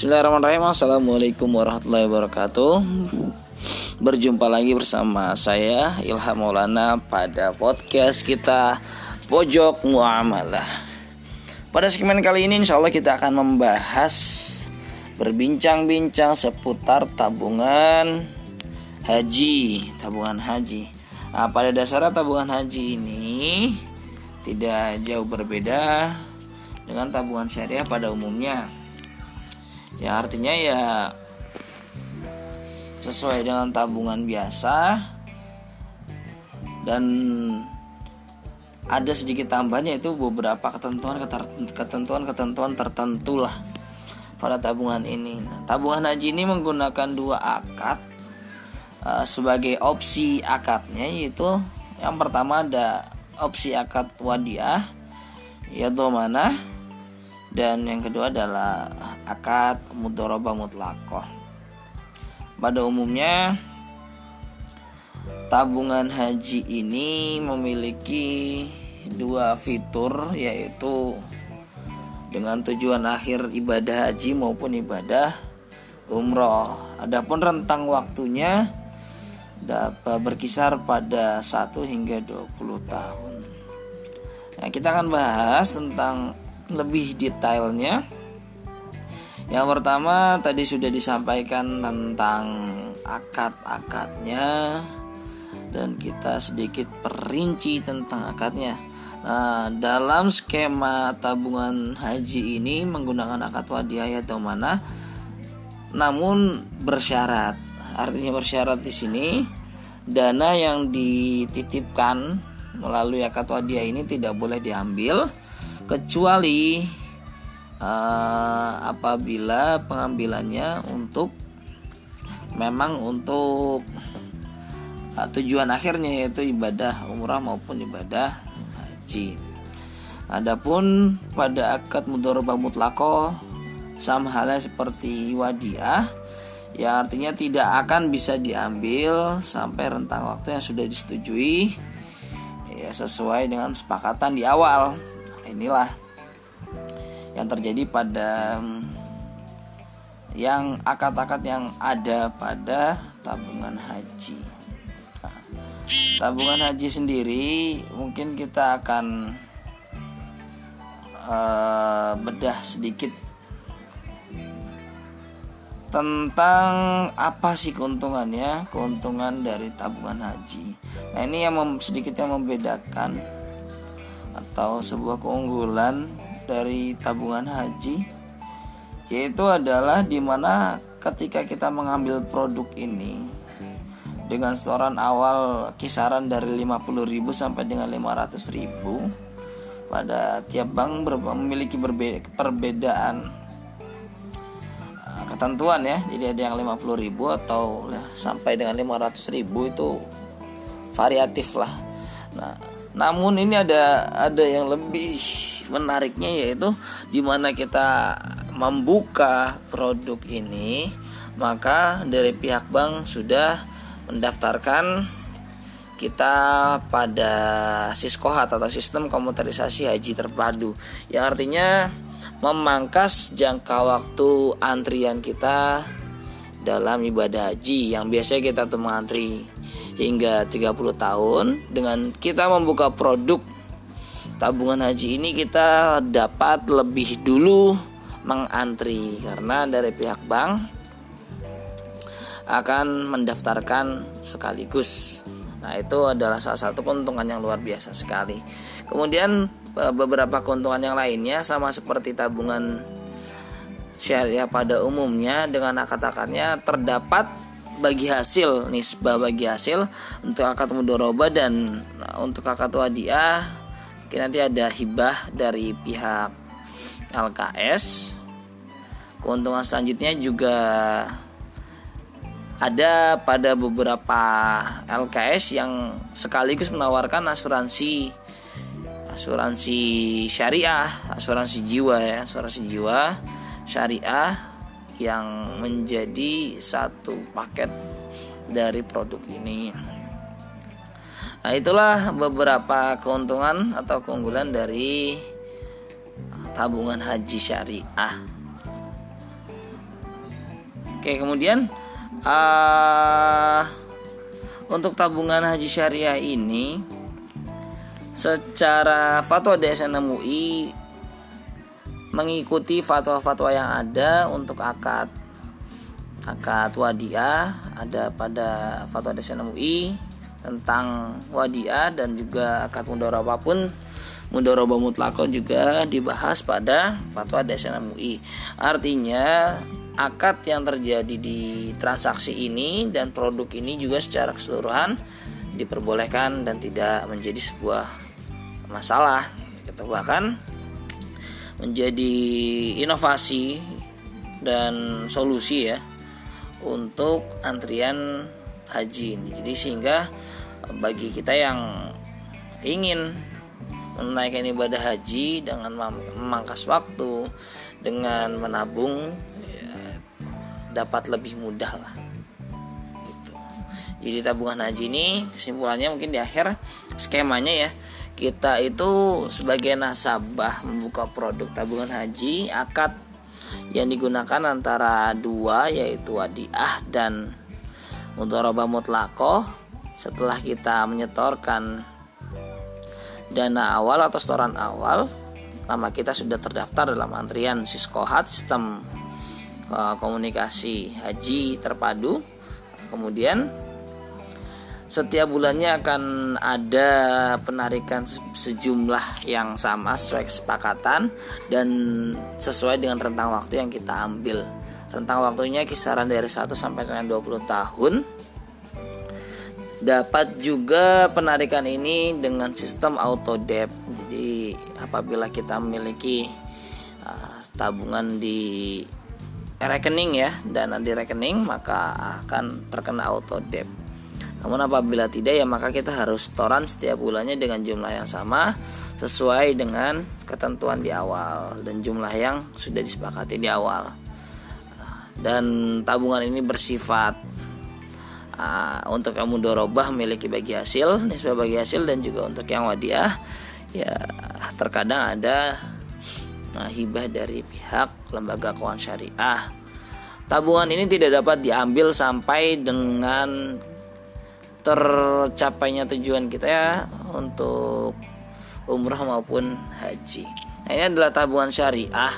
Bismillahirrahmanirrahim. Assalamualaikum warahmatullahi wabarakatuh. Berjumpa lagi bersama saya Ilham Maulana pada podcast kita Pojok Muamalah. Pada segmen kali ini insya Allah kita akan membahas Berbincang-bincang seputar tabungan haji. Tabungan haji. Nah pada dasarnya tabungan haji ini Tidak jauh berbeda dengan tabungan syariah pada umumnya ya artinya ya sesuai dengan tabungan biasa dan ada sedikit tambahan yaitu beberapa ketentuan ketentuan ketentuan tertentu lah pada tabungan ini. Nah, tabungan haji ini menggunakan dua akad uh, sebagai opsi akadnya yaitu yang pertama ada opsi akad wadiah ya mana dan yang kedua adalah akad mudoroba mutlakoh pada umumnya tabungan haji ini memiliki dua fitur yaitu dengan tujuan akhir ibadah haji maupun ibadah umroh. Adapun rentang waktunya dapat berkisar pada 1 hingga 20 tahun. Nah, kita akan bahas tentang lebih detailnya. Yang pertama tadi sudah disampaikan tentang akad-akadnya dan kita sedikit perinci tentang akadnya. Nah, dalam skema tabungan haji ini menggunakan akad wadiah atau mana namun bersyarat. Artinya bersyarat di sini dana yang dititipkan melalui akad wadiah ini tidak boleh diambil kecuali uh, apabila pengambilannya untuk memang untuk uh, tujuan akhirnya yaitu ibadah umrah maupun ibadah haji. Adapun pada akad mudharabah mutlako sama halnya seperti wadiah ya artinya tidak akan bisa diambil sampai rentang waktu yang sudah disetujui ya sesuai dengan sepakatan di awal inilah yang terjadi pada mm, yang akad-akad yang ada pada tabungan haji. Nah, tabungan haji sendiri mungkin kita akan uh, bedah sedikit tentang apa sih keuntungannya, keuntungan dari tabungan haji. Nah ini yang mem, sedikit yang membedakan atau sebuah keunggulan dari tabungan haji yaitu adalah di mana ketika kita mengambil produk ini dengan setoran awal kisaran dari 50.000 sampai dengan 500.000 pada tiap bank ber memiliki berbeda, perbedaan uh, ketentuan ya. Jadi ada yang 50.000 atau sampai dengan 500.000 itu variatif lah. Nah namun ini ada ada yang lebih menariknya yaitu di mana kita membuka produk ini maka dari pihak bank sudah mendaftarkan kita pada siskohat atau sistem komputerisasi haji terpadu yang artinya memangkas jangka waktu antrian kita dalam ibadah haji yang biasanya kita tuh mengantri hingga 30 tahun dengan kita membuka produk tabungan haji ini kita dapat lebih dulu mengantri karena dari pihak bank akan mendaftarkan sekaligus. Nah, itu adalah salah satu keuntungan yang luar biasa sekali. Kemudian e, beberapa keuntungan yang lainnya sama seperti tabungan syariah pada umumnya dengan akad-akadnya terdapat bagi hasil nisbah bagi hasil untuk akad mudoroba dan uh, untuk akad wadiah mungkin nanti ada hibah dari pihak LKS keuntungan selanjutnya juga ada pada beberapa LKS yang sekaligus menawarkan asuransi asuransi syariah asuransi jiwa ya asuransi jiwa syariah yang menjadi satu paket dari produk ini. Nah, itulah beberapa keuntungan atau keunggulan dari tabungan haji syariah. Oke, kemudian uh, untuk tabungan haji syariah ini secara fatwa DSN MUI mengikuti fatwa-fatwa yang ada untuk akad akad wadiah. Ada pada fatwa DSN MUI tentang wadiah dan juga akad mudharabah pun mudharabah mutlako juga dibahas pada fatwa DSN MUI artinya akad yang terjadi di transaksi ini dan produk ini juga secara keseluruhan diperbolehkan dan tidak menjadi sebuah masalah gitu. Bahkan menjadi inovasi dan solusi ya untuk antrian haji ini jadi sehingga bagi kita yang ingin menunaikan ibadah haji dengan memangkas waktu dengan menabung dapat lebih mudah lah gitu. jadi tabungan haji ini kesimpulannya mungkin di akhir skemanya ya kita itu sebagai nasabah membuka produk tabungan haji akad yang digunakan antara dua yaitu wadiah dan mudharabah mutlakoh setelah kita menyetorkan dana awal atau setoran awal nama kita sudah terdaftar dalam antrian Siskohat sistem Eh, komunikasi haji terpadu. Kemudian setiap bulannya akan ada penarikan sejumlah yang sama sesuai kesepakatan dan sesuai dengan rentang waktu yang kita ambil. Rentang waktunya kisaran dari 1 sampai dengan 20 tahun. Dapat juga penarikan ini dengan sistem auto debt. Jadi apabila kita memiliki uh, tabungan di rekening ya dana di rekening maka akan terkena auto debt namun apabila tidak ya maka kita harus setoran setiap bulannya dengan jumlah yang sama sesuai dengan ketentuan di awal dan jumlah yang sudah disepakati di awal dan tabungan ini bersifat uh, untuk kamu dorobah memiliki bagi hasil nisbah bagi hasil dan juga untuk yang wadiah ya terkadang ada nah, hibah dari pihak lembaga keuangan syariah. Tabungan ini tidak dapat diambil sampai dengan tercapainya tujuan kita ya untuk umrah maupun haji. Nah, ini adalah tabungan syariah.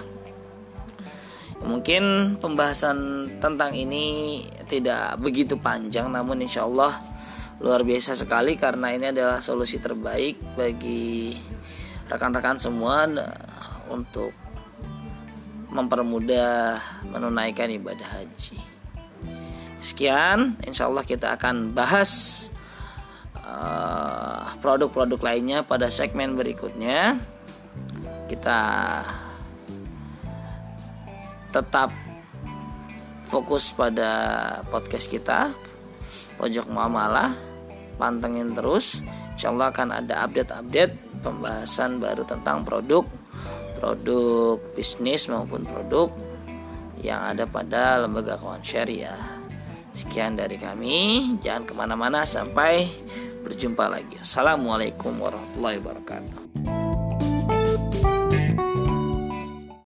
Mungkin pembahasan tentang ini tidak begitu panjang, namun insya Allah luar biasa sekali karena ini adalah solusi terbaik bagi rekan-rekan semua untuk mempermudah menunaikan ibadah haji. Sekian, insya Allah kita akan bahas uh, produk-produk uh, lainnya pada segmen berikutnya. Kita tetap fokus pada podcast kita, pojok muamalah, pantengin terus. Insya Allah akan ada update-update pembahasan baru tentang produk produk bisnis maupun produk yang ada pada lembaga keuangan syariah. Sekian dari kami, jangan ke mana-mana sampai berjumpa lagi. Assalamualaikum warahmatullahi wabarakatuh.